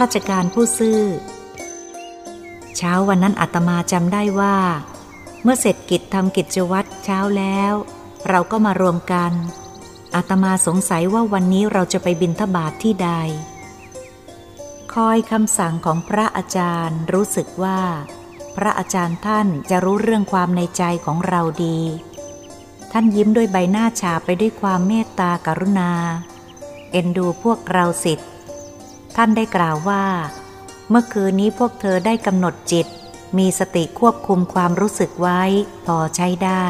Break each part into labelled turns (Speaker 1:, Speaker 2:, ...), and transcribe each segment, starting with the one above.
Speaker 1: ราชการผู้ซื่อ เช้าวันนั้นอาตมาจำได้ว่า เมื่อเสร็จกิจทำกิจวัตรเช้าแล้ว เราก็มารวมกันอาตมาสงสัยว่าวันนี้เราจะไปบินทบาทที่ใด คอยคำสั่งของพระอาจารย์รู้สึกว่า พระอาจารย์ท่านจะรู้เรื่องความในใจของเราดี ท่านยิ้มด้วยใบหน้าฉาไปด้วยความเมตตากรุณา เอ็นดูพวกเราสิทธิ์ ท่านได้กล่าวว่า เมื่อคืนนี้พวกเธอได้กำหนดจิต มีสติควบคุมความรู้สึกไว้พอใช้ได้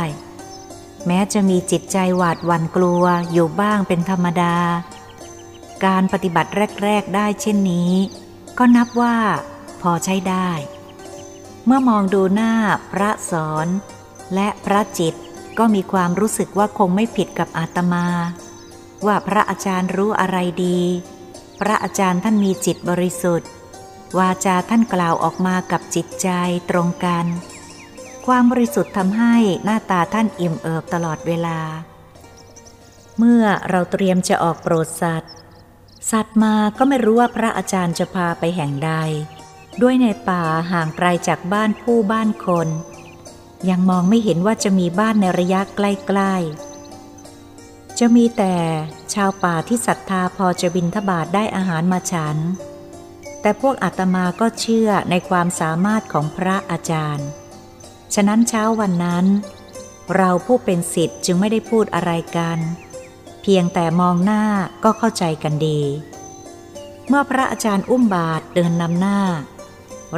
Speaker 1: แม้จะมีจิตใจหวาดหวั่นกลัวอยู่บ้างเป็นธรรมดา การปฏิบัติแรก ๆ ได้เช่นนี้ ก็นับว่า พอใช้ได้ เมื่อมองดูหน้าพระสอน และพระจิตก็มีความรู้สึกว่าคงไม่ผิดกับอาตมา ว่าพระอาจารย์รู้อะไรดี พระอาจารย์ท่านมีจิตบริสุทธิ์ วาจาท่านกล่าวออกมากับจิตใจตรงกัน ความบริสุทธิ์ทำให้หน้าตาท่านอิ่มเอิบตลอดเวลา เมื่อเราเตรียมจะออกโปรดสัตว์ สัตว์มาก็ไม่รู้ว่าพระอาจารย์จะพาไปแห่งใด ด้วยในป่าห่างไกลจากบ้านผู้บ้านคน ยังมองไม่เห็นว่าจะมีบ้านในระยะใกล้ ๆ จะมีแต่ ชาวป่าที่ศรัทธาพอจะบินทบาทได้อาหารมาฉัน แต่พวกอาตมาก็เชื่อในความสามารถของพระอาจารย์ ฉะนั้นเช้าวันนั้น เราผู้เป็นสิทธิ์จึงไม่ได้พูดอะไรกัน เพียงแต่มองหน้าก็เข้าใจกันดี เมื่อพระอาจารย์อุ้มบาทเดินนำหน้า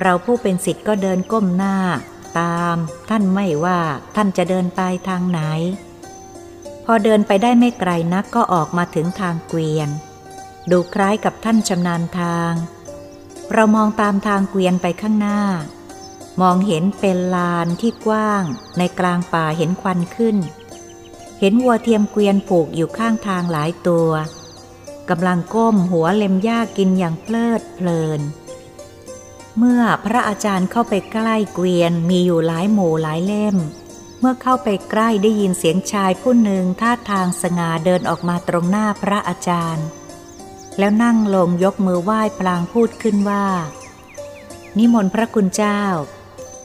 Speaker 1: เราผู้เป็นสิทธิ์ก็เดินก้มหน้า ตาม ท่านไม่ว่าท่านจะเดินไปทางไหน พอเดินไปได้ไม่ไกลนักก็ออกมาถึงทางเกวียน ดูคล้ายกับท่านชำนาญทาง เรามองตามทางเกวียนไปข้างหน้า มองเห็นเป็นลานที่กว้าง ในกลางป่าเห็นควันขึ้น เห็นวัวเทียมเกวียนผูกอยู่ข้างทางหลายตัวกำลังก้มหัวเล็มหญ้ากินอย่างเพลิดเพลิน เมื่อพระอาจารย์เข้าไปใกล้เกวียนมีอยู่หลายหมู่หลายเล่ม เมื่อเข้าไปใกล้ได้ยินเสียงชายผู้หนึ่งท่าทางสง่าเดินออกมาตรงหน้าพระอาจารย์ แล้วนั่งลงยกมือไหว้พลางพูดขึ้นว่า นิมนต์พระคุณเจ้า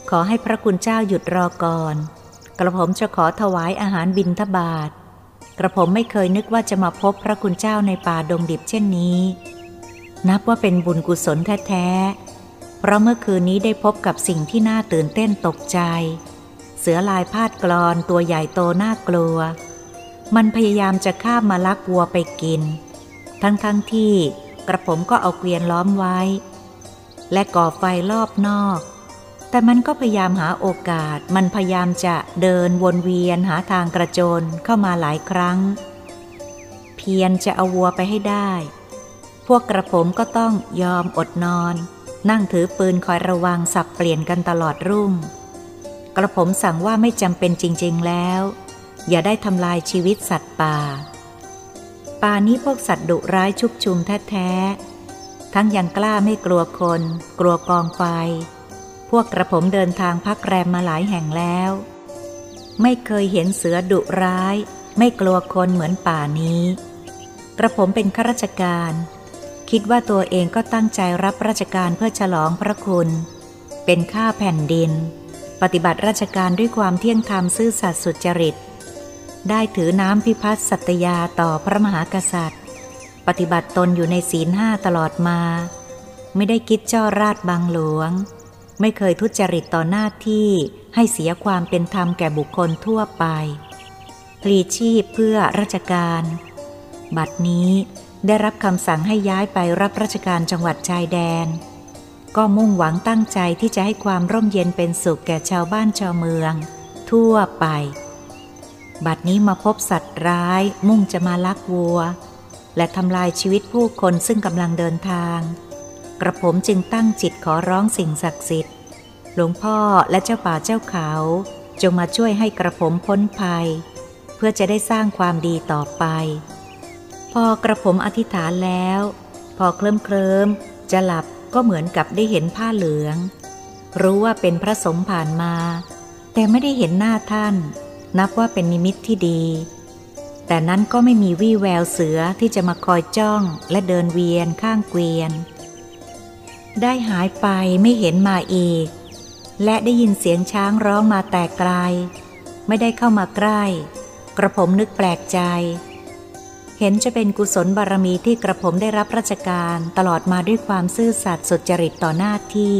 Speaker 1: ขอให้พระคุณเจ้าหยุดรอก่อน กระผมจะขอถวายอาหารบิณฑบาตกระผมไม่เคยนึกว่าจะมาพบพระคุณเจ้าในป่าดงดิบเช่นนี้ นับว่าเป็นบุญกุศลแท้ๆเพราะเมื่อคืนนี้ได้พบกับสิ่งที่น่าตื่นเต้นตกใจ สือลายพาดกรอนตัวใหญ่โตน่ากลัว มันพยายามจะข้ามมาลักวัวไปกิน ทั้งๆทที่กระผมก็เอาเกวียนล้อมไว้ และก่อไฟรอบนอก แต่มันก็พยายามหาโอกาส มันพยายามจะเดินวนเวียนหาทางกระโจนเข้ามาหลายครั้ง เพียรจะเอาวัวไปให้ได้ พวกกระผมก็ต้องยอมอดนอน นั่งถือปืนคอยระวังสับเปลี่ยนกันตลอดรุ่ง กระผมสั่งว่าไม่จำเป็นจริง ๆแล้ว อย่าได้ทำลายชีวิตสัตว์ป่า ป่านี้พวกสัตว์ดุร้ายชุกชุมแท้ๆทั้งยังกล้าไม่กลัวคน กลัวกองไฟ พวกกระผมเดินทางพักแรมมาหลายแห่งแล้ว ไม่เคยเห็นเสือดุร้าย ไม่กลัวคนเหมือนป่านี้ กระผมเป็นข้าราชการ คิดว่าตัวเองก็ตั้งใจรับราชการเพื่อฉลองพระคุณ เป็นข้าแผ่นดิน ปฏิบัติราชการด้วยความเที่ยงธรรมซื่อสัตย์สุจริต ได้ถือน้ำพิพัฒน์สัตยาต่อพระมหากษัตริย์ ปฏิบัติตนอยู่ในศีลห้าตลอดมา ไม่ได้คิดจ้อราดบางหลวง ไม่เคยทุจริตต่อหน้าที่ให้เสียความเป็นธรรมแก่บุคคลทั่วไปพลีชีพเพื่อราชการ บัดนี้ได้รับคำสั่งให้ย้ายไปรับราชการจังหวัดชายแดน ก็มุ่งหวังตั้งใจที่จะให้ความร่มเย็นเป็นสุขแก่ชาวบ้านชาวเมือง ทั่วไป บัดนี้มาพบสัตว์ร้าย มุ่งจะมาลักวัว และทำลายชีวิตผู้คนซึ่งกำลังเดินทาง กระผมจึงตั้งจิตขอร้องสิ่งศักดิ์สิทธิ์ หลวงพ่อและเจ้าป่าเจ้าเขา จงมาช่วยให้กระผมพ้นภัย เพื่อจะได้สร้างความดีต่อไป พอกระผมอธิษฐานแล้ว พอเคลิ้มเคลิมจะหลับ ก็เหมือนกับได้เห็นผ้าเหลือง รู้ว่าเป็นพระสงฆ์ผ่านมา แต่ไม่ได้เห็นหน้าท่าน นับว่าเป็นนิมิตที่ดี แต่นั้นก็ไม่มีวี่แววเสือที่จะมาคอยจ้องและเดินเวียนข้างเกวียน ได้หายไปไม่เห็นมาอีก และได้ยินเสียงช้างร้องมาแต่ไกล ไม่ได้เข้ามาใกล้ กระผมนึกแปลกใจ เห็นจะเป็นกุศลบารมีที่กระผมได้รับราชการตลอดมาด้วยความซื่อสัตย์สุจริตต่อหน้าที่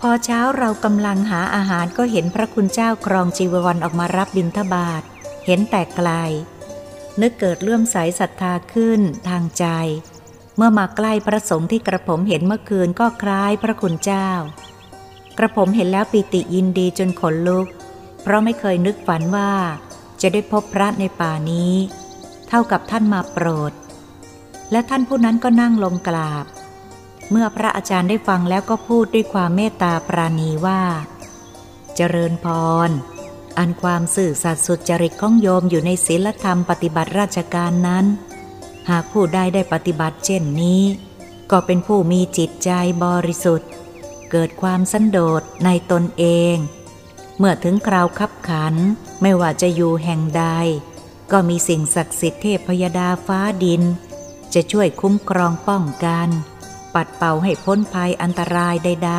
Speaker 1: พอเช้าเรากำลังหาอาหารก็เห็นพระคุณเจ้าครองจีวรอออกมารับบิณฑบาตเห็นแต่ไกล นึกเกิดเลื่อมใสศรัทธาขึ้นทางใจ เมื่อมาใกล้พระสงฆ์ที่กระผมเห็นเมื่อคืนก็คล้ายพระคุณเจ้า กระผมเห็นแล้วปิติยินดีจนขนลุก เพราะไม่เคยนึกฝันว่าจะได้พบพระในป่านี้ เท่ากับท่านมาโปรด และท่านผู้นั้นก็นั่งลงกราบ เมื่อพระอาจารย์ได้ฟังแล้วก็พูดด้วยความเมตตาปราณีว่า เจริญพร อันความสื่อสัตย์สุจริตของโยมอยู่ในศีลธรรมปฏิบัติราชการนั้น หากผู้ใดได้ปฏิบัติเช่นนี้ ก็เป็นผู้มีจิตใจบริสุทธิ์ เกิดความสันโดษในตนเอง เมื่อถึงคราวคับขันไม่ว่าจะอยู่แห่งใด ก็มีสิ่งศักดิ์สิทธิ์เทพยดาฟ้าดิน จะช่วยคุ้มครองป้องกัน ปัดเป่าให้พ้นภัยอันตรายใด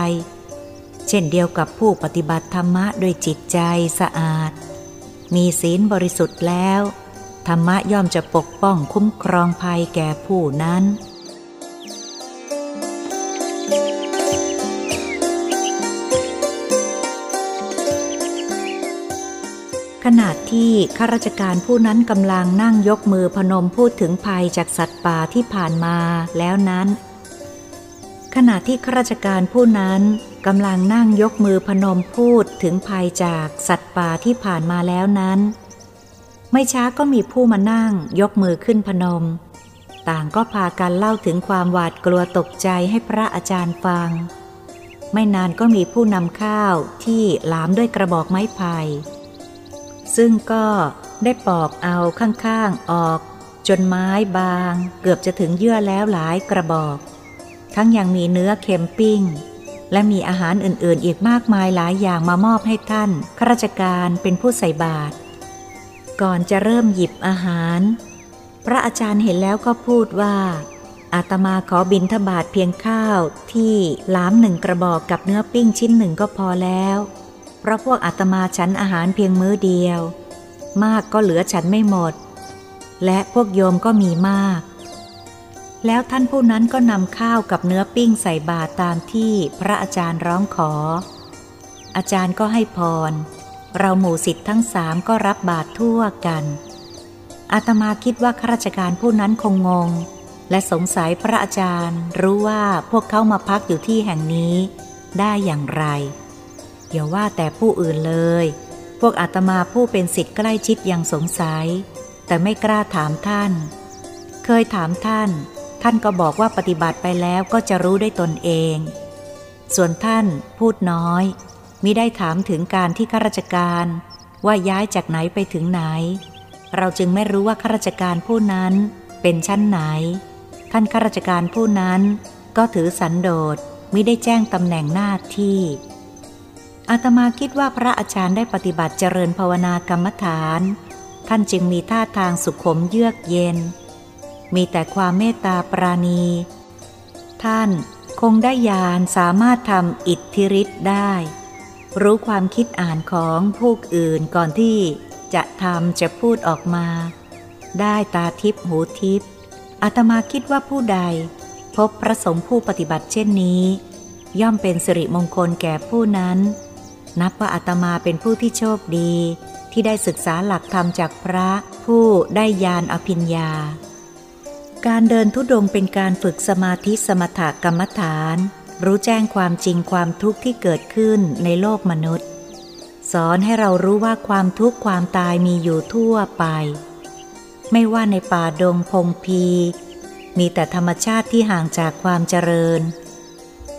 Speaker 1: ๆ เช่นเดียวกับผู้ปฏิบัติธรรมะด้วยจิตใจสะอาด มีศีลบริสุทธิ์แล้ว ธรรมะย่อมจะปกป้องคุ้มครองภัยแก่ผู้นั้น ขณะที่ข้าราชการผู้นั้นกำลังนั่งยกมือพนมพูดถึงภัยจากสัตว์ป่าที่ผ่านมาแล้วนั้น ขณะที่ข้าราชการผู้นั้นกำลังนั่งยกมือพนมพูดถึงภัยจากสัตว์ป่าที่ผ่านมาแล้วนั้น ไม่ช้าก็มีผู้มานั่งยกมือขึ้นพนม ต่างก็พากันเล่าถึงความหวาดกลัวตกใจให้พระอาจารย์ฟัง ไม่นานก็มีผู้นำข้าวที่หลามด้วยกระบอกไม้ไผ่ ซึ่งก็ได้ปอกเอาข้างๆออก จนไม้บางเกือบจะถึงเยื่อแล้วหลายกระบอก ทั้งยังมีเนื้อเค็มปิ้ง และมีอาหารอื่นๆ อีกมากมายหลายอย่างมามอบให้ท่านข้าราชการเป็นผู้ใส่บาตรก่อนจะเริ่มหยิบอาหาร พระอาจารย์เห็นแล้วก็พูดว่าอาตมาขอบินทบาทเพียงข้าวที่ล้ามหนึ่งกระบอกกับเนื้อปิ้งชิ้นหนึ่งก็พอแล้ว ราะพวกอาตมาฉันอาหารเพียงมื้อเดียว มากก็เหลือฉันไม่หมด และพวกโยมก็มีมาก แล้วท่านผู้นั้นก็นำข้าวกับเนื้อปิ้งใส่บาตรตามที่พระอาจารย์ร้องขอ อาจารย์ก็ให้พร เราหมู่สิทธิ์ทั้งสามก็รับบาตรทั่วกัน อาตมาคิดว่าข้าราชการผู้นั้นคงงง และสงสัยพระอาจารย์รู้ว่าพวกเขามาพักอยู่ที่แห่งนี้ได้อย่างไร อย่าว่าแต่ผู้อื่นเลย พวกอาตมาผู้เป็นสิทธิ์ใกล้ชิดยังสงสัย แต่ไม่กล้าถามท่าน เคยถามท่าน ท่านก็บอกว่าปฏิบัติไปแล้วก็จะรู้ได้ตนเอง ส่วนท่านพูดน้อยมิได้ถามถึงการที่ข้าราชการว่าย้ายจากไหนไปถึงไหน เราจึงไม่รู้ว่าข้าราชการผู้นั้นเป็นชั้นไหน ท่านข้าราชการผู้นั้นก็ถือสันโดษมิได้แจ้งตำแหน่งหน้าที่ อาตมาคิดว่าพระอาจารย์ได้ปฏิบัติเจริญภาวนากรรมฐาน ท่านจึงมีท่าทางสุขมเยือกเย็น มีแต่ความเมตตาปราณี ท่านคงได้ยานสามารถทำอิทธิฤทธิ์ได้ รู้ความคิดอ่านของผู้อื่นก่อนที่จะทำจะพูดออกมา ได้ตาทิพหูทิพอาตมาคิดว่าผู้ใด พบพระสงฆ์ผู้ปฏิบัติเช่นนี้ ย่อมเป็นสิริมงคลแก่ผู้นั้น นับว่าอาตมาเป็นผู้ที่โชคดี ที่ได้ศึกษาหลักธรรมจากพระผู้ได้ยานอภิญญา การเดินทุดงเป็นการฝึกสมาธิสมถกรรมฐาน รู้แจ้งความจริงความทุกข์ที่เกิดขึ้นในโลกมนุษย์ สอนให้เรารู้ว่าความทุกข์ความตายมีอยู่ทั่วไป ไม่ว่าในป่าดงพงพี มีแต่ธรรมชาติที่ห่างจากความเจริญ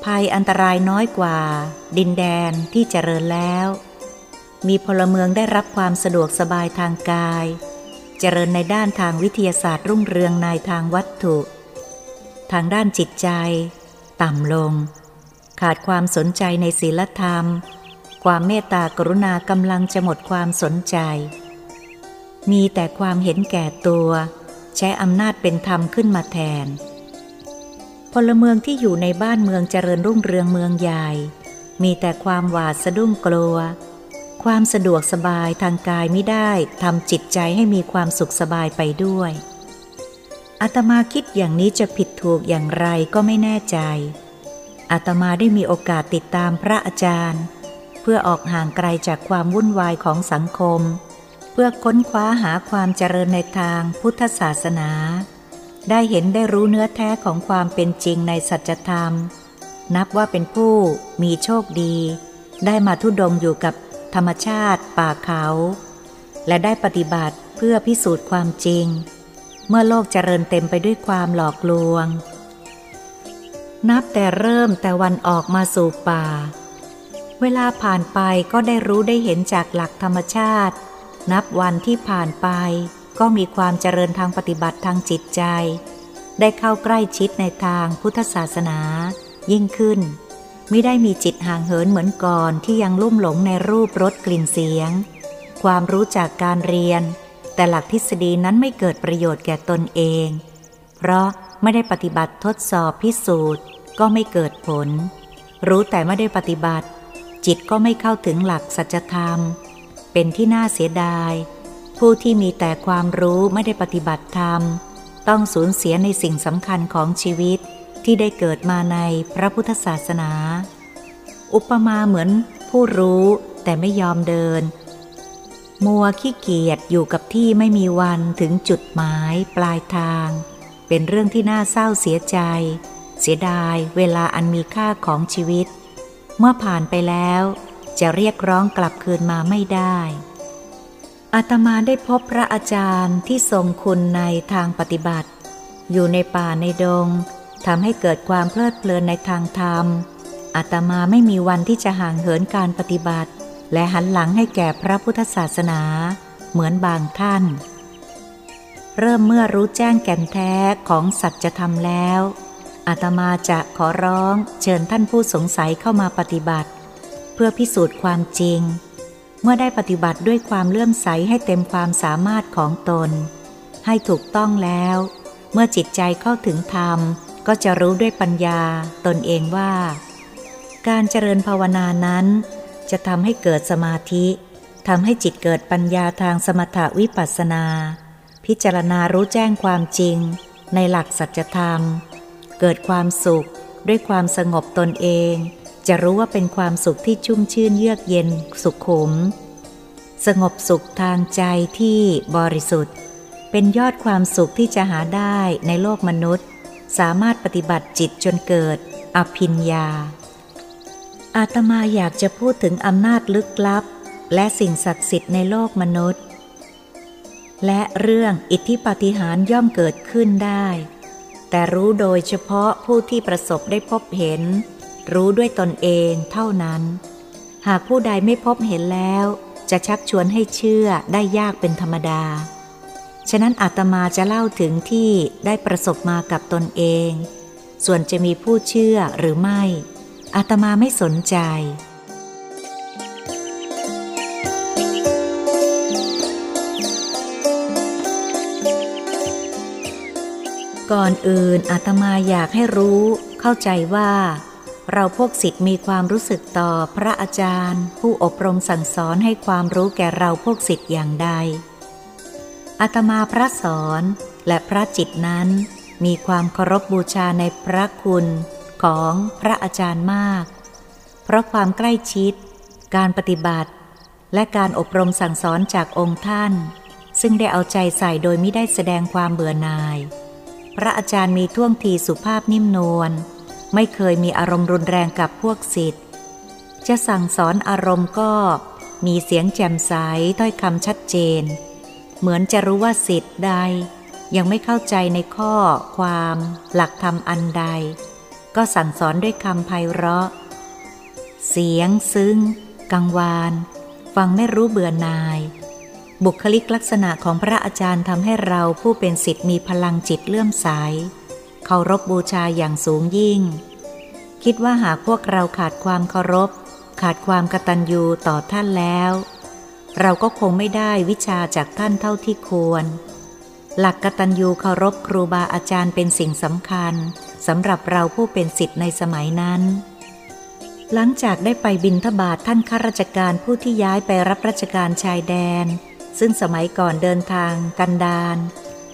Speaker 1: ภัยอันตรายน้อยกว่า ดินแดนที่เจริญแล้ว มีพลเมืองได้รับความสะดวกสบายทางกาย เจริญในด้านทางวิทยาศาสตร์รุ่งเรืองในทางวัตถุ ทางด้านจิตใจ ต่ำลง ขาดความสนใจในศีลธรรม ความเมตตากรุณากำลังจะหมดความสนใจ มีแต่ความเห็นแก่ตัว ใช้อำนาจเป็นธรรมขึ้นมาแทน พลเมืองที่อยู่ในบ้านเมืองเจริญรุ่งเรืองเมืองใหญ่ มีแต่ความหวาดสะดุ้งกลัว ความสะดวกสบายทางกายไม่ได้ทำจิตใจให้มีความสุขสบายไปด้วยอาตมาคิดอย่างนี้จะผิดถูกอย่างไรก็ไม่แน่ใจอาตมาได้มีโอกาสติดตามพระอาจารย์ เพื่อออกห่างไกลจากความวุ่นวายของสังคม เพื่อค้นคว้าหาความเจริญในทางพุทธศาสนา ได้เห็นได้รู้เนื้อแท้ของความเป็นจริงในสัจธรรม นับว่าเป็นผู้มีโชคดี ได้มาทุดงอยู่กับธรรมชาติป่าเขา และได้ปฏิบัติเพื่อพิสูจน์ความจริง เมื่อโลกเจริญเต็มไปด้วยความหลอกลวง นับแต่เริ่มแต่วันออกมาสู่ป่า เวลาผ่านไปก็ได้รู้ได้เห็นจากหลักธรรมชาติ นับวันที่ผ่านไป ก็มีความเจริญทางปฏิบัติทางจิตใจ ได้เข้าใกล้ชิดในทางพุทธศาสนา ยิ่งขึ้น ไม่ได้มีจิตห่างเหินเหมือนก่อนที่ยังลุ่มหลงในรูปรสกลิ่นเสียง ความรู้จากการเรียน แต่หลักทฤษฎีนั้นไม่เกิดประโยชน์แก่ตนเอง เพราะไม่ได้ปฏิบัติทดสอบพิสูจน์ ก็ไม่เกิดผล รู้แต่ไม่ได้ปฏิบัติ จิตก็ไม่เข้าถึงหลักสัจธรรม เป็นที่น่าเสียดาย ผู้ที่มีแต่ความรู้ไม่ได้ปฏิบัติธรรม ต้องสูญเสียในสิ่งสำคัญของชีวิตที่ได้เกิดมาในพระพุทธศาสนา อุปมาเหมือนผู้รู้แต่ไม่ยอมเดิน มัวขี้เกียจอยู่กับที่ไม่มีวันถึงจุดหมายปลายทาง เป็นเรื่องที่น่าเศร้าเสียใจ เสียดายเวลาอันมีค่าของชีวิต เมื่อผ่านไปแล้ว จะเรียกร้องกลับคืนมาไม่ได้ อาตมาได้พบพระอาจารย์ที่ทรงคุณในทางปฏิบัติ อยู่ในป่าในดงทำให้เกิดความเพลิดเพลินในทางธรรมอาตมาไม่มีวันที่จะห่างเหินการปฏิบัติ และหันหลังให้แก่พระพุทธศาสนา เหมือนบางท่าน เริ่มเมื่อรู้แจ้งแก่นแท้ของสัจธรรมแล้วอาตมาจะขอร้องเชิญท่านผู้สงสัยเข้ามาปฏิบัติ เพื่อพิสูจน์ความจริง เมื่อได้ปฏิบัติด้วยความเลื่อมใสให้เต็มความสามารถของตน ให้ถูกต้องแล้ว เมื่อจิตใจเข้าถึงธรรม ก็จะรู้ด้วยปัญญาตนเองว่า การเจริญภาวนานั้น จะทำให้เกิดสมาธิทำให้จิตเกิดปัญญาทางสมถวิปัสสนา พิจารณารู้แจ้งความจริง ในหลักสัจธรรม เกิดความสุข ด้วยความสงบตนเอง จะรู้ว่าเป็นความสุขที่ชุ่มชื่นเยือกเย็นสุขขม สงบสุขทางใจที่บริสุทธิ์ เป็นยอดความสุขที่จะหาได้ในโลกมนุษย์ สามารถปฏิบัติจิตจนเกิดอภิญญาอาตมาอยากจะพูดถึงอำนาจลึกลับ และสิ่งศักดิ์สิทธิ์ในโลกมนุษย์ และเรื่องอิทธิปาฏิหาริย์ย่อมเกิดขึ้นได้ แต่รู้โดยเฉพาะผู้ที่ประสบได้พบเห็น รู้ด้วยตนเองเท่านั้น หากผู้ใดไม่พบเห็นแล้ว จะชักชวนให้เชื่อได้ยากเป็นธรรมดา ฉะนั้นอาตมาจะเล่าถึงที่ได้ประสบมากับตนเอง ส่วนจะมีผู้เชื่อหรือไม่ อาตมาไม่สนใจก่อนอื่นอาตมาอยากให้รู้เข้าใจว่า เราพวกสิทธิ์มีความรู้สึกต่อพระอาจารย์ ผู้อบรมสั่งสอนให้ความรู้แก่เราพวกสิทธิ์อย่างใดอาตมาพระสอนและพระจิตนั้นมีความเคารพบูชาในพระคุณของพระอาจารย์มาก เพราะความใกล้ชิด การปฏิบัติ และการอบรมสั่งสอนจากองค์ท่าน ซึ่งได้เอาใจใส่โดยไม่ได้แสดงความเบื่อหน่าย พระอาจารย์มีท่วงทีสุภาพนิ่มนวล ไม่เคยมีอารมณ์รุนแรงกับพวกสิทธิ์ จะสั่งสอนอารมณ์ก็มีเสียงแจ่มใสถ้อยคำชัดเจน เหมือนจะรู้ว่าสิทธิ์ใด ยังไม่เข้าใจในข้อความ หลักธรรมอันใด ก็สั่งสอนด้วยคำไพเราะ เสียงซึ้ง กังวาน ฟังไม่รู้เบื่อนาย บุคลิกลักษณะของพระอาจารย์ทำให้เราผู้เป็นสิทธิ์มีพลังจิตเลื่อมใส เคารพบบูชาอย่างสูงยิ่ง คิดว่าหากพวกเราขาดความเคารพ ขาดความกตัญญูต่อท่านแล้ว เราก็คงไม่ได้วิชาจากท่านเท่าที่ควร หลักกตัญญูเคารพครูบาอาจารย์เป็นสิ่งสำคัญสำหรับเราผู้เป็นสิทธิ์ในสมัยนั้น หลังจากได้ไปบินทบาทท่านข้าราชการผู้ที่ย้ายไปรับราชการชายแดน ซึ่งสมัยก่อนเดินทางกันดาน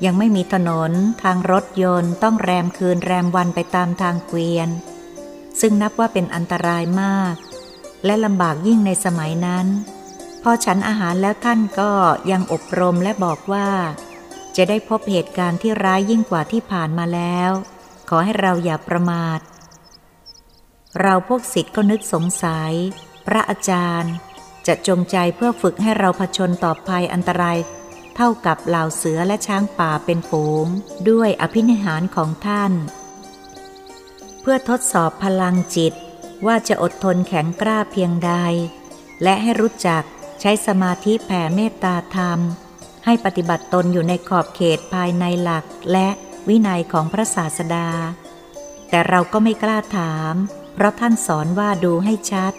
Speaker 1: ยังไม่มีถนน ทางรถยนต์ต้องแรมคืนแรมวันไปตามทางเกวียน ซึ่งนับว่าเป็นอันตรายมาก และลำบากยิ่งในสมัยนั้น พอฉันอาหารแล้วท่านก็ยังอบรมและบอกว่า จะได้พบเหตุการณ์ที่ร้ายยิ่งกว่าที่ผ่านมาแล้ว ขอให้เราอย่าประมาท เราพวกศิษย์ก็นึกสงสัย พระอาจารย์ จะจงใจเพื่อฝึกให้เราผชนต่อภัยอันตราย เท่ากับเหล่าเสือและช้างป่าเป็นฝูง ด้วยอภินิหารของท่าน เพื่อทดสอบพลังจิตว่าจะอดทนแข็งกล้าเพียงใด และให้รู้จักใช้สมาธิแผ่เมตตาธรรม ให้ปฏิบัติตนอยู่ในขอบเขตภายในหลักและวินัยของพระศาสดา แต่เราก็ไม่กล้าถาม เพราะท่านสอนว่าดูให้ชัด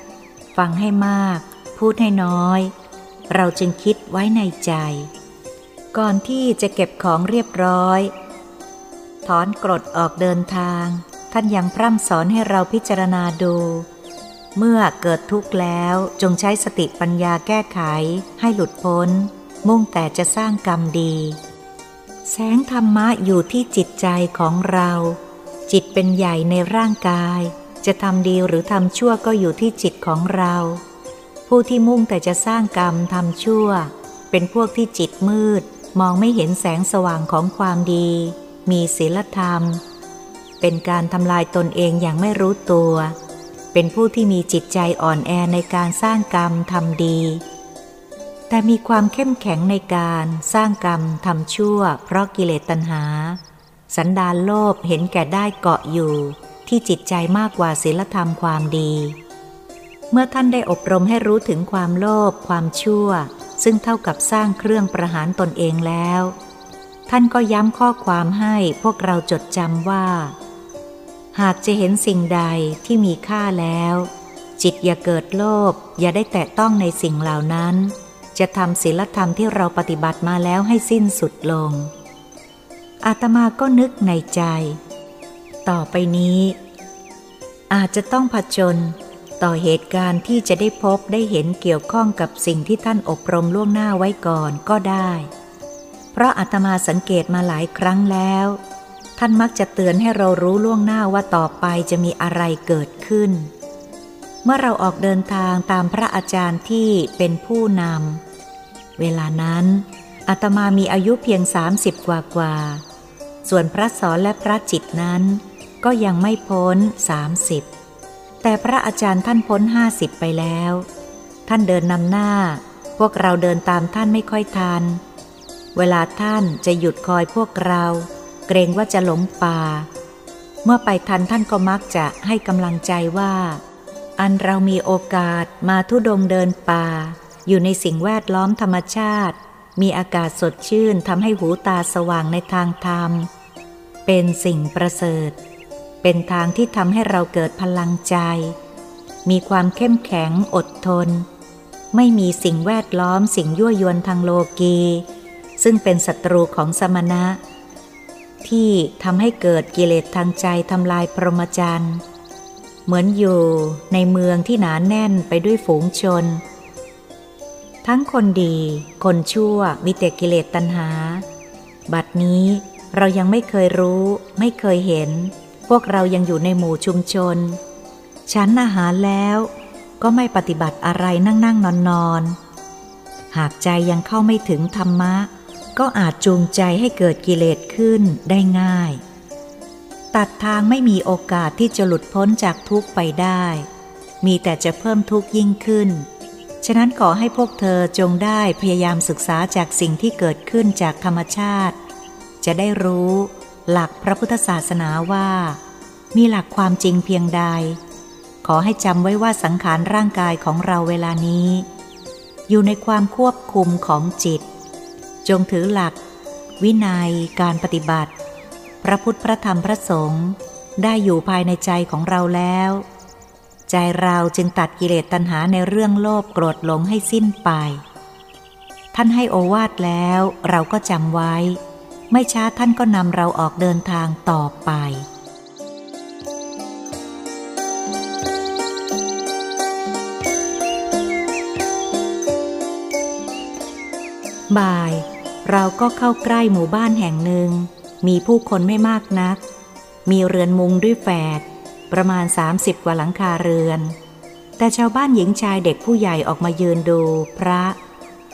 Speaker 1: ฟังให้มาก พูดให้น้อย เราจึงคิดไว้ในใจ ก่อนที่จะเก็บของเรียบร้อย ถอนกรดออกเดินทาง ท่านยังพร่ำสอนให้เราพิจารณาดู เมื่อเกิดทุกข์แล้วจงใช้สติปัญญาแก้ไขให้หลุดพ้น มุ่งแต่จะสร้างกรรมดี แสงธรรมะอยู่ที่จิตใจของเรา จิตเป็นใหญ่ในร่างกาย จะทำดีหรือทำชั่วก็อยู่ที่จิตของเรา ผู้ที่มุ่งแต่จะสร้างกรรมทำชั่วเป็นพวกที่จิตมืด มองไม่เห็นแสงสว่างของความดี มีศีลธรรม เป็นการทำลายตนเองอย่างไม่รู้ตัว เป็นผู้ที่มีจิตใจอ่อนแอในการสร้างกรรมทำดี แต่มีความเข้มแข็งในการสร้างกรรมทำชั่ว เพราะกิเลสตัณหา สันดานโลภเห็นแก่ได้เกาะอยู่ ที่จิตใจมากกว่าศีลธรรมความดี เมื่อท่านได้อบรมให้รู้ถึงความโลภความชั่ว ซึ่งเท่ากับสร้างเครื่องประหารตนเองแล้ว ท่านก็ย้ำข้อความให้พวกเราจดจำว่า หากจะเห็นสิ่งใดที่มีค่าแล้ว จิตอย่าเกิดโลภอย่าได้แตะต้องในสิ่งเหล่านั้น จะทำศีลธรรมที่เราปฏิบัติมาแล้วให้สิ้นสุดลง อาตมาก็นึกในใจ ต่อไปนี้ อาจจะต้องผจญ ต่อเหตุการณ์ที่จะได้พบได้เห็นเกี่ยวข้องกับสิ่งที่ท่านอบรมล่วงหน้าไว้ก่อนก็ได้ เพราะอาตมาสังเกตมาหลายครั้งแล้ว ท่านมักจะเตือนให้เรารู้ล่วงหน้าว่าต่อไปจะมีอะไรเกิดขึ้น เมื่อเราออกเดินทางตามพระอาจารย์ที่เป็นผู้นำเวลานั้นอาตมามีอายุเพียงสามสิบกว่ากว่า ส่วนพระสอนและพระจิตนั้น ก็ยังไม่พ้นสามสิบ แต่พระอาจารย์ท่านพ้นห้าสิบไปแล้ว ท่านเดินนำหน้า พวกเราเดินตามท่านไม่ค่อยทัน เวลาท่านจะหยุดคอยพวกเรา เกรงว่าจะหลงป่า เมื่อไปทันท่านก็มักจะให้กำลังใจว่า อันเรามีโอกาสมาทุดงเดินป่า อยู่ในสิ่งแวดล้อมธรรมชาติ มีอากาศสดชื่นทำให้หูตาสว่างในทางธรรม เป็นสิ่งประเสริฐ เป็นทางที่ทำให้เราเกิดพลังใจ มีความเข้มแข็งอดทน ไม่มีสิ่งแวดล้อมสิ่งยั่วยวนทางโลกี ซึ่งเป็นศัตรูของสมณะ ที่ทำให้เกิดกิเลสทางใจทำลายพรหมจรรย์เหมือนอยู่ในเมืองที่หนานแน่นไปด้วยฝูงชน ทั้งคนดี คนชั่วมีแต่กิเลสตัณหา บัดนี้เรายังไม่เคยรู้ ไม่เคยเห็น พวกเรายังอยู่ในหมู่ชุมชน ฉันอาหารแล้วก็ไม่ปฏิบัติอะไรนั่งนั่งนอนนอน หากใจยังเข้าไม่ถึงธรรมะ ก็อาจจูงใจให้เกิดกิเลสขึ้นได้ง่าย ตัดทางไม่มีโอกาสที่จะหลุดพ้นจากทุกข์ไปได้ มีแต่จะเพิ่มทุกข์ยิ่งขึ้น ฉะนั้นขอให้พวกเธอจงได้พยายามศึกษาจากสิ่งที่เกิดขึ้นจากธรรมชาติ จะได้รู้ หลักพระพุทธศาสนาว่า มีหลักความจริงเพียงใด ขอให้จำไว้ว่าสังขารร่างกายของเราเวลานี้ อยู่ในความควบคุมของจิต จงถือหลัก วินัยการปฏิบัติ พระพุทธพระธรรมพระสงฆ์ได้อยู่ภายในใจของเราแล้ว ใจเราจึงตัดกิเลสตัณหาในเรื่องโลภโกรธหลงให้สิ้นไป ท่านให้โอวาทแล้วเราก็จำไว้ ไม่ช้าท่านก็นำเราออกเดินทางต่อไป บ่าย เราก็เข้าใกล้หมู่บ้านแห่งหนึ่ง มีผู้คนไม่มากนัก มีเรือนมุงด้วยแฝด ประมาณ 30 กว่าหลังคาเรือน แต่ชาวบ้านหญิงชายเด็กผู้ใหญ่ออกมายืนดูพระ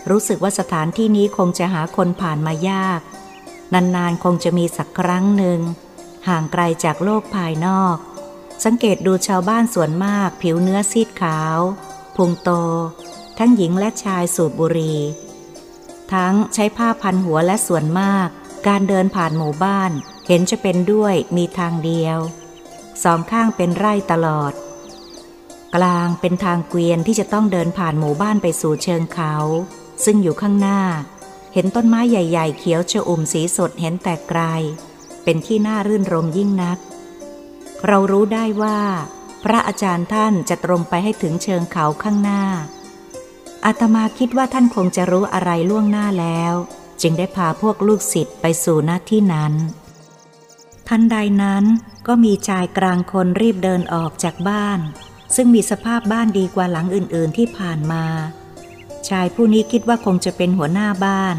Speaker 1: รู้สึกว่าสถานที่นี้คงจะหาคนผ่านมายาก นานๆ คงจะมีสักครั้งหนึ่ง ห่างไกลจากโลกภายนอก สังเกตดูชาวบ้านส่วนมากผิวเนื้อซีดขาว พุงโต ทั้งหญิงและชายสูบบุหรี่ทั้งใช้ผ้าพันหัวและส่วนมาก การเดินผ่านหมู่บ้านเห็นจะเป็นด้วยมีทางเดียว สองข้างเป็นไร่ตลอด กลางเป็นทางเกวียนที่จะต้องเดินผ่านหมู่บ้านไปสู่เชิงเขา ซึ่งอยู่ข้างหน้า เห็นต้นไม้ใหญ่ ๆ เขียวชอุ่มสีสดเห็นแต่ไกล เป็นที่น่ารื่นรมยิ่งนัก เรารู้ได้ว่า พระอาจารย์ท่านจะตรงไปให้ถึงเชิงเขาข้างหน้า อาตมาคิดว่าท่านคงจะรู้อะไรล่วงหน้าแล้ว จึงได้พาพวกลูกศิษย์ไปสู่หน้าที่นั้น ทันใดนั้นก็มีชายกลางคนรีบเดินออกจากบ้าน ซึ่งมีสภาพบ้านดีกว่าหลังอื่นๆที่ผ่านมา ชายผู้นี้คิดว่าคงจะเป็นหัวหน้าบ้าน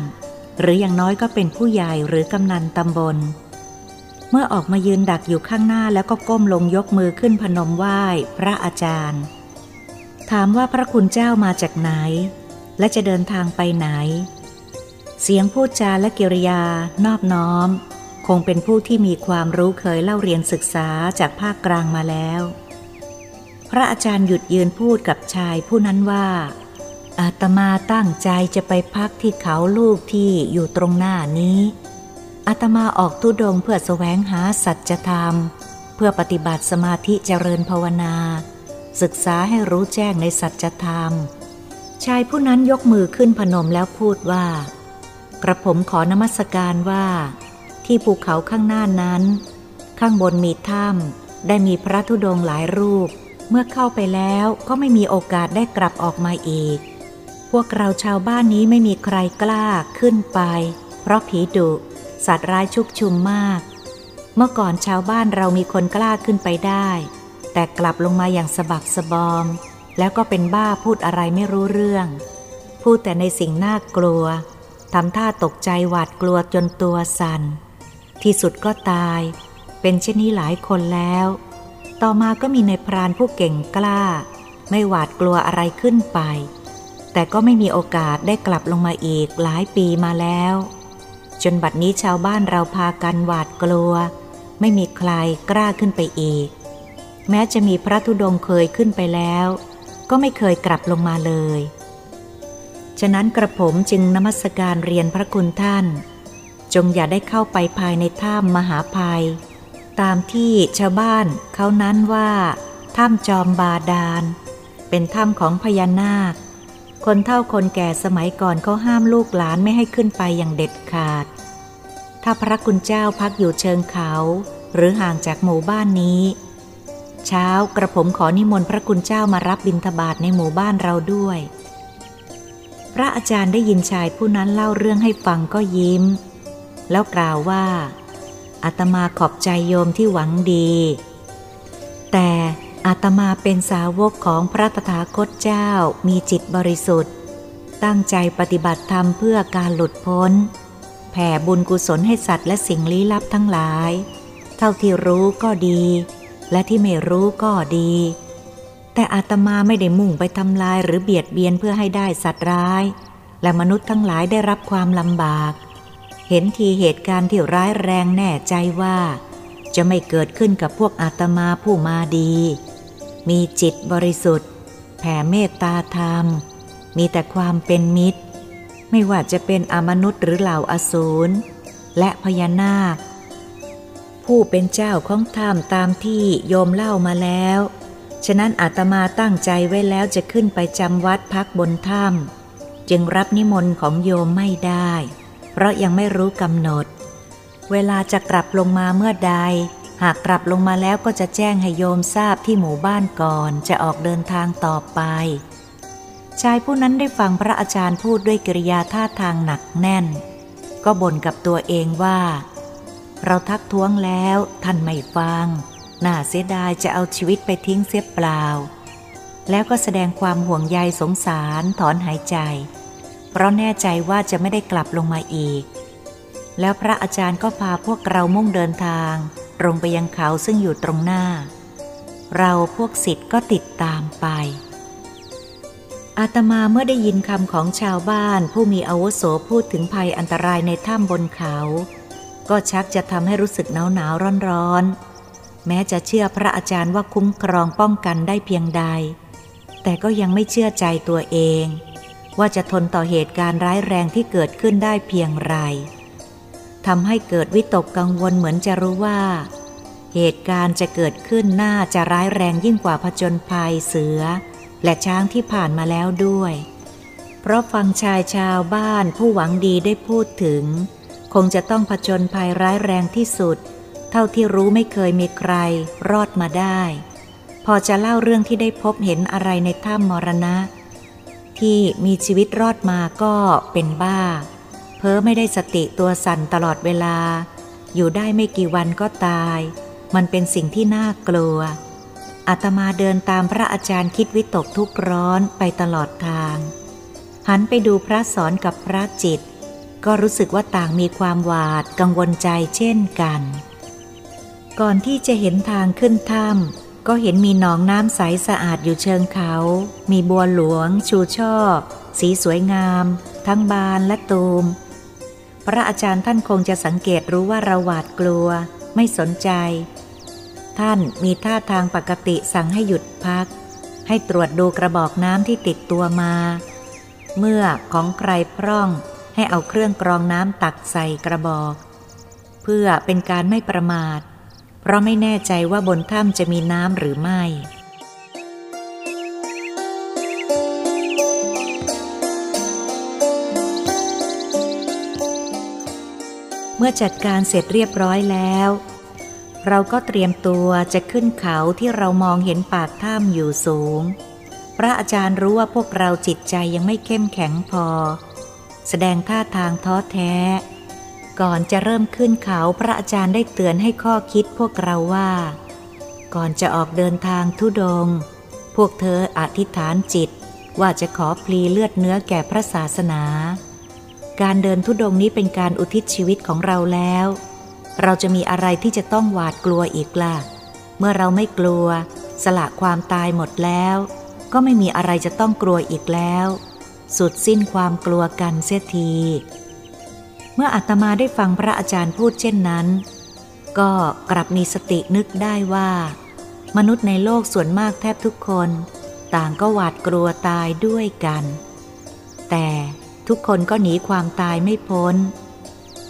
Speaker 1: หรืออย่างน้อยก็เป็นผู้ใหญ่หรือกำนันตำบล เมื่อออกมายืนดักอยู่ข้างหน้าแล้วก็ก้มลงยกมือขึ้นพนมไหว้พระอาจารย์ ถามว่าพระคุณเจ้ามาจากไหน และจะเดินทางไปไหน เสียงพูดจาและกิริยานอบน้อม คงเป็นผู้ที่มีความรู้เคยเล่าเรียนศึกษาจากภาคกลางมาแล้ว พระอาจารย์หยุดยืนพูดกับชายผู้นั้นว่า อาตมาตั้งใจจะไปพักที่เขาลูกที่อยู่ตรงหน้านี้ อาตมาออกทุดงเพื่อแสวงหาสัจธรรม เพื่อปฏิบัติสมาธิเจริญภาวนา ศึกษาให้รู้แจ้งในสัจธรรม ชายผู้นั้นยกมือขึ้นพนมแล้วพูดว่า กระผมขอนมัสการว่า ที่ภูเขาข้างหน้านั้น ข้างบนมีถ้ำได้มีพระธุดงหลายรูป เมื่อเข้าไปแล้วก็ไม่มีโอกาสได้กลับออกมาอีก พวกเราชาวบ้านนี้ไม่มีใครกล้าขึ้นไป เพราะผีดุ สัตว์ร้ายชุกชุมมาก เมื่อก่อนชาวบ้านเรามีคนกล้าขึ้นไปได้ แต่กลับลงมาอย่างสะบักสะบอม แล้วก็เป็นบ้าพูดอะไรไม่รู้เรื่อง พูดแต่ในสิ่งน่ากลัวทำท่าตกใจหวาดกลัวจนตัวสัน่น ที่สุดก็ตาย เป็นเช่นนี้หลายคนแล้ว ต่อมาก็มีในพรานผู้เก่งกล้า ไม่หวาดกลัวอะไรขึ้นไป แต่ก็ไม่มีโอกาสได้กลับลงมาอีกหลายปีมาแล้ว จนบัดนี้ชาวบ้านเราพากันหวาดกลัว ไม่มีใครกล้าขึ้นไปอีก แม้จะมีพระธุดงเคยขึ้นไปแล้ว ก็ไม่เคยกลับลงมาเลย ฉะนั้นกระผมจึงนมัสการเรียนพระคุณท่าน จงอย่าได้เข้าไปภายในถ้ำมหาภัย ตามที่ชาวบ้านเขานั้นว่าถ้ำจอมบาดาลเป็นถ้ำของพญานาค คนเท่าคนแก่สมัยก่อนเขาห้ามลูกหลานไม่ให้ขึ้นไปอย่างเด็ดขาด ถ้าพระคุณเจ้าพักอยู่เชิงเขา หรือห่างจากหมู่บ้านนี้ เช้ากระผมขอนิมนต์พระคุณเจ้ามารับบิณฑบาตในหมู่บ้านเราด้วย พระอาจารย์ได้ยินชายผู้นั้นเล่าเรื่องให้ฟังก็ยิ้ม แล้วกล่าวว่าอาตมาขอบใจโยมที่หวังดี แต่ อาตมาเป็นสาวกของพระตถาคตเจ้ามีจิตบริสุทธิ์ ตั้งใจปฏิบัติธรรมเพื่อการหลุดพ้น แผ่บุญกุศลให้สัตว์และสิ่งลี้ลับทั้งหลาย เท่าที่รู้ก็ดี และที่ไม่รู้ก็ดี แต่อาตมาไม่ได้มุ่งไปทำลายหรือเบียดเบียนเพื่อให้ได้สัตว์ร้าย และมนุษย์ทั้งหลายได้รับความลำบาก เห็นทีเหตุการณ์ที่ร้ายแรงแน่ใจว่า จะไม่เกิดขึ้นกับพวกอาตมาผู้มาดี มีจิตบริสุทธิ์ แผ่เมตตาธรรม มีแต่ความเป็นมิตร ไม่ว่าจะเป็นอมนุษย์หรือเหล่าอสูรและพญานาค ผู้เป็นเจ้าของธรรมตามที่โยมเล่ามาแล้ว ฉะนั้นอาตมาตั้งใจไว้แล้วจะขึ้นไปจำวัดพักบนถ้ำจึงรับนิมนต์ของโยมไม่ได้ เพราะยังไม่รู้กำหนด เวลาจะกลับลงมาเมื่อใด หากกลับลงมาแล้วก็จะแจ้งให้โยมทราบที่หมู่บ้านก่อนจะออกเดินทางต่อไป ชายผู้นั้นได้ฟังพระอาจารย์พูดด้วยกิริยาท่าทางหนักแน่น ก็บ่นกับตัวเองว่า เราทักท้วงแล้วท่านไม่ฟัง น่าเสียดายจะเอาชีวิตไปทิ้งเสียเปล่า แล้วก็แสดงความห่วงใยสงสารถอนหายใจ เพราะแน่ใจว่าจะไม่ได้กลับลงมาอีก แล้วพระอาจารย์ก็พาพวกเรามุ่งเดินทางตรงไปยังเขาซึ่งอยู่ตรงหน้า เราพวกสิทธ์ก็ติดตามไป อาตมาเมื่อได้ยินคำของชาวบ้านผู้มีอาวุโสพูดถึงภัยอันตรายในถ้ำบนเขา ก็ชักจะทำให้รู้สึกหนาวหนาวร้อนร้อนแม้จะเชื่อพระอาจารย์ว่าคุ้มครองป้องกันได้เพียงใด แต่ก็ยังไม่เชื่อใจตัวเอง ว่าจะทนต่อเหตุการณ์ร้ายแรงที่เกิดขึ้นได้เพียงไร ทำให้เกิดวิตกกังวลเหมือนจะรู้ว่า เหตุการณ์จะเกิดขึ้นน่าจะร้ายแรงยิ่งกว่าผจญภัยเสือ และช้างที่ผ่านมาแล้วด้วย เพราะฟังชายชาวบ้านผู้หวังดีได้พูดถึง คงจะต้องผจญภัยร้ายแรงที่สุด เท่าที่รู้ไม่เคยมีใครรอดมาได้ พอจะเล่าเรื่องที่ได้พบเห็นอะไรในถ้ำมรณะ ที่มีชีวิตรอดมาก็เป็นบ้า เพ้อไม่ได้สติตัวสั่นตลอดเวลา อยู่ได้ไม่กี่วันก็ตาย มันเป็นสิ่งที่น่ากลัวอาตมาเดินตามพระอาจารย์คิดวิตกทุกร้อนไปตลอดทาง หันไปดูพระสอนกับพระจิต ก็รู้สึกว่าต่างมีความหวาดกังวลใจเช่นกัน ก่อนที่จะเห็นทางขึ้นถ้ำก็เห็นมีหนองน้ำใสสะอาดอยู่เชิงเขา มีบัวหลวง ชูช่อ สีสวยงาม ทั้งบานและตูม พระอาจารย์ท่านคงจะสังเกตรู้ว่าเราหวาดกลัว ไม่สนใจ ท่านมีท่าทางปกติสั่งให้หยุดพัก ให้ตรวจดูกระบอกน้ำที่ติดตัวมา เมื่อของใครพร่องให้เอาเครื่องกรองน้ำตักใส่กระบอก เพื่อเป็นการไม่ประมาท เพราะไม่แน่ใจว่าบนถ้ำจะมีน้ำหรือไม่ มื่อจัดการเสร็จเรียบร้อยแล้ว เราก็เตรียมตัวจะขึ้นเขาที่เรามองเห็นปากถ้ำอยู่สูง พระอาจารย์รู้ว่าพวกเราจิตใจยังไม่เข้มแข็งพอ แสดงท่าทางท้อแท้ ก่อนจะเริ่มขึ้นเขาพระอาจารย์ได้เตือนให้ข้อคิดพวกเราว่า ก่อนจะออกเดินทางทุดง พวกเธออธิษฐานจิตว่าจะขอพลีเลือดเนื้อแก่พระศาสนา การเดินทุดงนี้เป็นการอุทิศชีวิตของเราแล้ว เราจะมีอะไรที่จะต้องหวาดกลัวอีกล่ะ เมื่อเราไม่กลัว สละความตายหมดแล้ว ก็ไม่มีอะไรจะต้องกลัวอีกแล้ว สุดสิ้นความกลัวกันเสียที เมื่ออาตมาได้ฟังพระอาจารย์พูดเช่นนั้น ก็กลับมีสตินึกได้ว่า มนุษย์ในโลกส่วนมากแทบทุกคน ต่างก็หวาดกลัวตายด้วยกัน แต่ ทุกคนก็หนีความตายไม่พ้น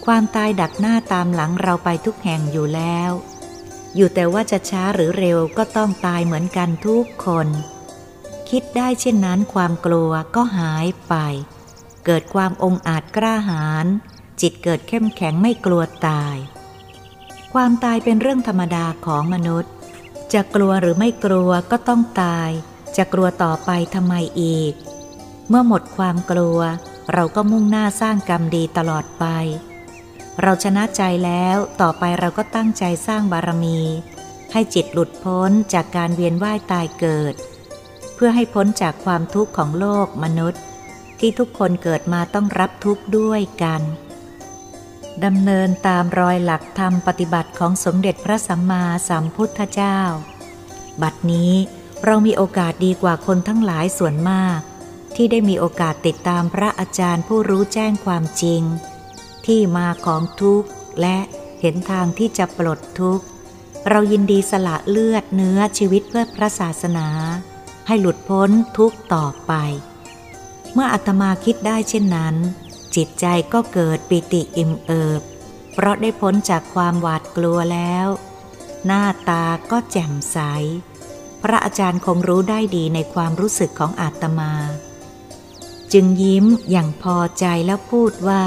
Speaker 1: ความตายดักหน้าตามหลังเราไปทุกแห่งอยู่แล้ว อยู่แต่ว่าจะช้าหรือเร็วก็ต้องตายเหมือนกันทุกคน คิดได้เช่นนั้นความกลัวก็หายไป เกิดความองอาจกล้าหาญจิตเกิดเข้มแข็งไม่กลัวตาย ความตายเป็นเรื่องธรรมดาของมนุษย์ จะกลัวหรือไม่กลัวก็ต้องตาย จะกลัวต่อไปทำไมอีก เมื่อหมดความกลัว เราก็มุ่งหน้าสร้างกรรมดีตลอดไป เราชนะใจแล้วต่อไปเราก็ตั้งใจสร้างบารมี ให้จิตหลุดพ้นจากการเวียนว่ายตายเกิด เพื่อให้พ้นจากความทุกข์ของโลกมนุษย์ ที่ทุกคนเกิดมาต้องรับทุกข์ด้วยกันดำเนินตามรอยหลักธรรมปฏิบัติของสมเด็จพระสัมมาสัมพุทธเจ้า บัดนี้เรามีโอกาสดีกว่าคนทั้งหลายส่วนมาก ที่ได้มีโอกาสติดตามพระอาจารย์ผู้รู้แจ้งความจริง ที่มาของทุกข์และเห็นทางที่จะปลดทุกข์ เรายินดีสละเลือดเนื้อชีวิตเพื่อพระศาสนา ให้หลุดพ้นทุกข์ต่อไป เมื่ออาตมาคิดได้เช่นนั้น จิตใจก็เกิดปิติอิ่มเอิบ เพราะได้พ้นจากความหวาดกลัวแล้ว หน้าตาก็แจ่มใส พระอาจารย์คงรู้ได้ดีในความรู้สึกของอาตมา จึงยิ้มอย่างพอใจแล้วพูดว่า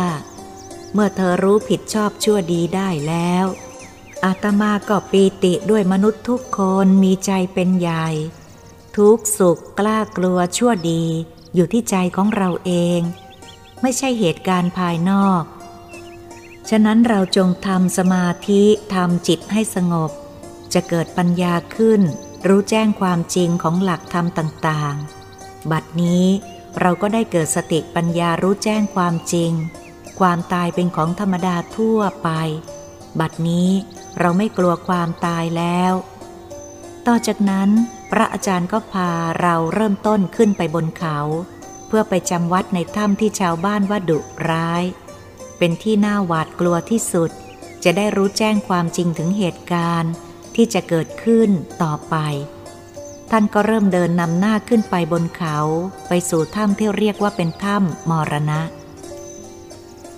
Speaker 1: เมื่อเธอรู้ผิดชอบชั่วดีได้แล้ว อาตมาก็ปีติด้วยมนุษย์ทุกคนมีใจเป็นใหญ่ ทุกสุขกล้ากลัวชั่วดีอยู่ที่ใจของเราเอง ไม่ใช่เหตุการณ์ภายนอก ฉะนั้นเราจงทำสมาธิทำจิตให้สงบ จะเกิดปัญญาขึ้น รู้แจ้งความจริงของหลักธรรมต่าง ๆ บัดนี้ เราก็ได้เกิดสติปัญญารู้แจ้งความจริง ความตายเป็นของธรรมดาทั่วไป บัดนี้เราไม่กลัวความตายแล้ว ต่อจากนั้น พระอาจารย์ก็พาเราเริ่มต้นขึ้นไปบนเขา เพื่อไปจำวัดในถ้ำที่ชาวบ้านว่าดุร้าย เป็นที่น่าหวาดกลัวที่สุด จะได้รู้แจ้งความจริงถึงเหตุการณ์ที่จะเกิดขึ้นต่อไป ท่านก็เริ่มเดินนำหน้าขึ้นไปบนเขาไปสู่ถ้ำที่เรียกว่าเป็นถ้ำมรณะ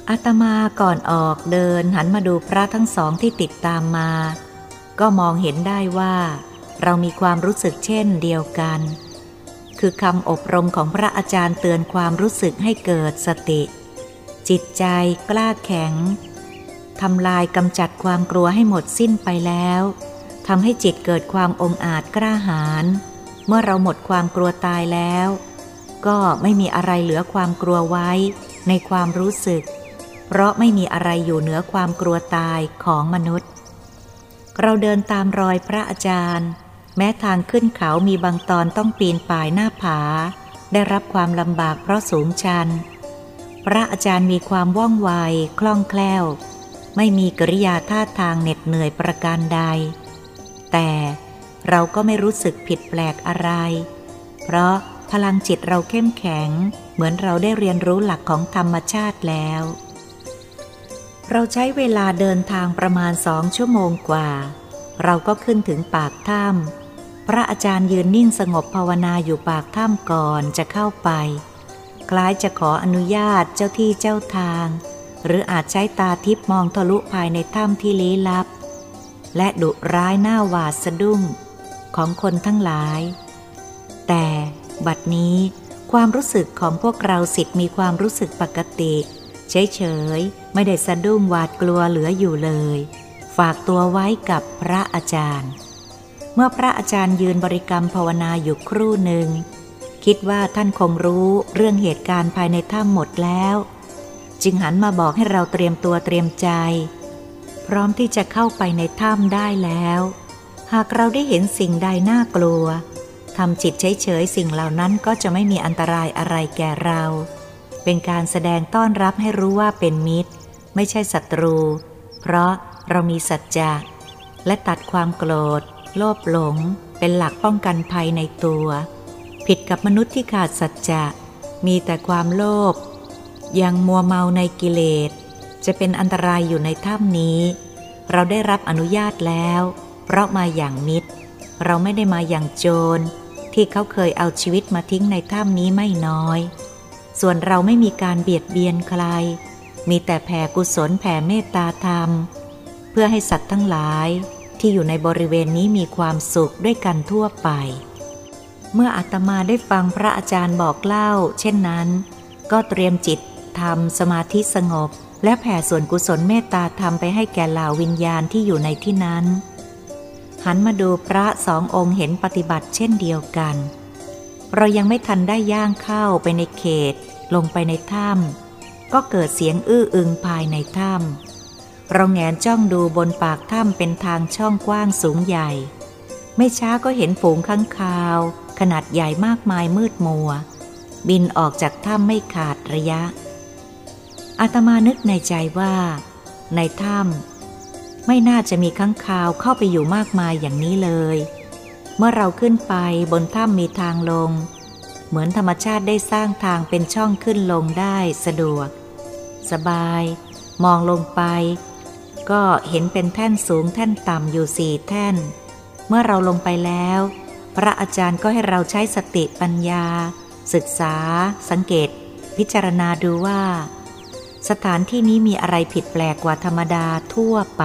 Speaker 1: อาตมาก่อนออกเดินหันมาดูพระทั้งสองที่ติดตามมา ก็มองเห็นได้ว่า เรามีความรู้สึกเช่นเดียวกัน คือคำอบรมของพระอาจารย์เตือนความรู้สึกให้เกิดสติ จิตใจกล้าแข็งทำลายกำจัดความกลัวให้หมดสิ้นไปแล้ว ทำให้จิตเกิดความองอาจกล้าหาญเมื่อเราหมดความกลัวตายแล้ว ก็ไม่มีอะไรเหลือความกลัวไว้ในความรู้สึก เพราะไม่มีอะไรอยู่เหนือความกลัวตายของมนุษย์ เราเดินตามรอยพระอาจารย์ แม้ทางขึ้นเขามีบางตอนต้องปีนป่ายหน้าผา ได้รับความลำบากเพราะสูงชัน พระอาจารย์มีความว่องไวคล่องแคล่ว ไม่มีกริยาท่าทางเหน็ดเหนื่อยประการใด แต่เราก็ไม่รู้สึกผิดแปลกอะไร เพราะพลังจิตเราเข้มแข็ง เหมือนเราได้เรียนรู้หลักของธรรมชาติแล้ว เราใช้เวลาเดินทางประมาณสองชั่วโมงกว่า เราก็ขึ้นถึงปากถ้ำพระอาจารย์ยืนนิ่งสงบภาวนาอยู่ปากถ้ำก่อนจะเข้าไป คล้ายจะขออนุญาตเจ้าที่เจ้าทาง หรืออาจใช้ตาทิพมองทะลุภายในถ้ำที่ลี้ลับ และดุร้ายหน้าหวาดสะดุ้งของคนทั้งหลาย แต่บัดนี้ความรู้สึกของพวกเราสิทธิ์มีความรู้สึกปกติ เฉยๆ ไม่ได้สะดุ้งหวาดกลัวเหลืออยู่เลย ฝากตัวไว้กับพระอาจารย์ เมื่อพระอาจารย์ยืนบริกรรมภาวนาอยู่ครู่หนึ่ง คิดว่าท่านคงรู้เรื่องเหตุการณ์ภายในถ้ำหมดแล้ว จึงหันมาบอกให้เราเตรียมตัวเตรียมใจ พร้อมที่จะเข้าไปในถ้ำได้แล้ว หากเราได้เห็นสิ่งใดน่ากลัวทำจิตเฉยๆสิ่งเหล่านั้นก็จะไม่มีอันตรายอะไรแก่เรา เป็นการแสดงต้อนรับให้รู้ว่าเป็นมิตร ไม่ใช่ศัตรู เพราะเรามีสัจจะและตัดความโกรธ โลภหลง เป็นหลักป้องกันภัยในตัว ผิดกับมนุษย์ที่ขาดสัจจะ มีแต่ความโลภยังมัวเมาในกิเลส จะเป็นอันตรายอยู่ในถ้ำนี้ เราได้รับอนุญาตแล้ว เพราะมาอย่างมิตร เราไม่ได้มาอย่างโจร ที่เขาเคยเอาชีวิตมาทิ้งในถ้ำนี้ไม่น้อย ส่วนเราไม่มีการเบียดเบียนใคร มีแต่แผ่กุศลแผ่เมตตาธรรม เพื่อให้สัตว์ทั้งหลายที่อยู่ในบริเวณนี้มีความสุขด้วยกันทั่วไป เมื่ออาตมาได้ฟังพระอาจารย์บอกเล่า เช่นนั้น ก็เตรียมจิตทำสมาธิสงบ และแผ่ส่วนกุศลเมตตาธรรมไปให้แก่เหล่าวิญญาณที่อยู่ในที่นั้น หันมาดูพระสององค์เห็นปฏิบัติเช่นเดียวกัน เรายังไม่ทันได้ย่างเข้าไปในเขต ลงไปในถ้ำก็เกิดเสียงอื้ออึงภายในถ้ำเราแงนจ้องดูบนปากถ้ำเป็นทางช่องกว้างสูงใหญ่ ไม่ช้าก็เห็นฝูงข้างคาว ขนาดใหญ่มากมายมืดมัว บินออกจากถ้ำไม่ขาดระยะ อาตมานึกในใจว่า ในถ้ำไม่น่าจะมีข้างคาวเข้าไปอยู่มากมายอย่างนี้เลย เมื่อเราขึ้นไปบนถ้ำมีทางลง เหมือนธรรมชาติได้สร้างทางเป็นช่องขึ้นลงได้สะดวก สบาย มองลงไป ก็เห็นเป็นแท่นสูงแท่นต่ำอยู่สี่แท่น เมื่อเราลงไปแล้ว พระอาจารย์ก็ให้เราใช้สติปัญญา ศึกษา สังเกต พิจารณาดูว่า สถานที่นี้มีอะไรผิดแปลกกว่าธรรมดาทั่วไป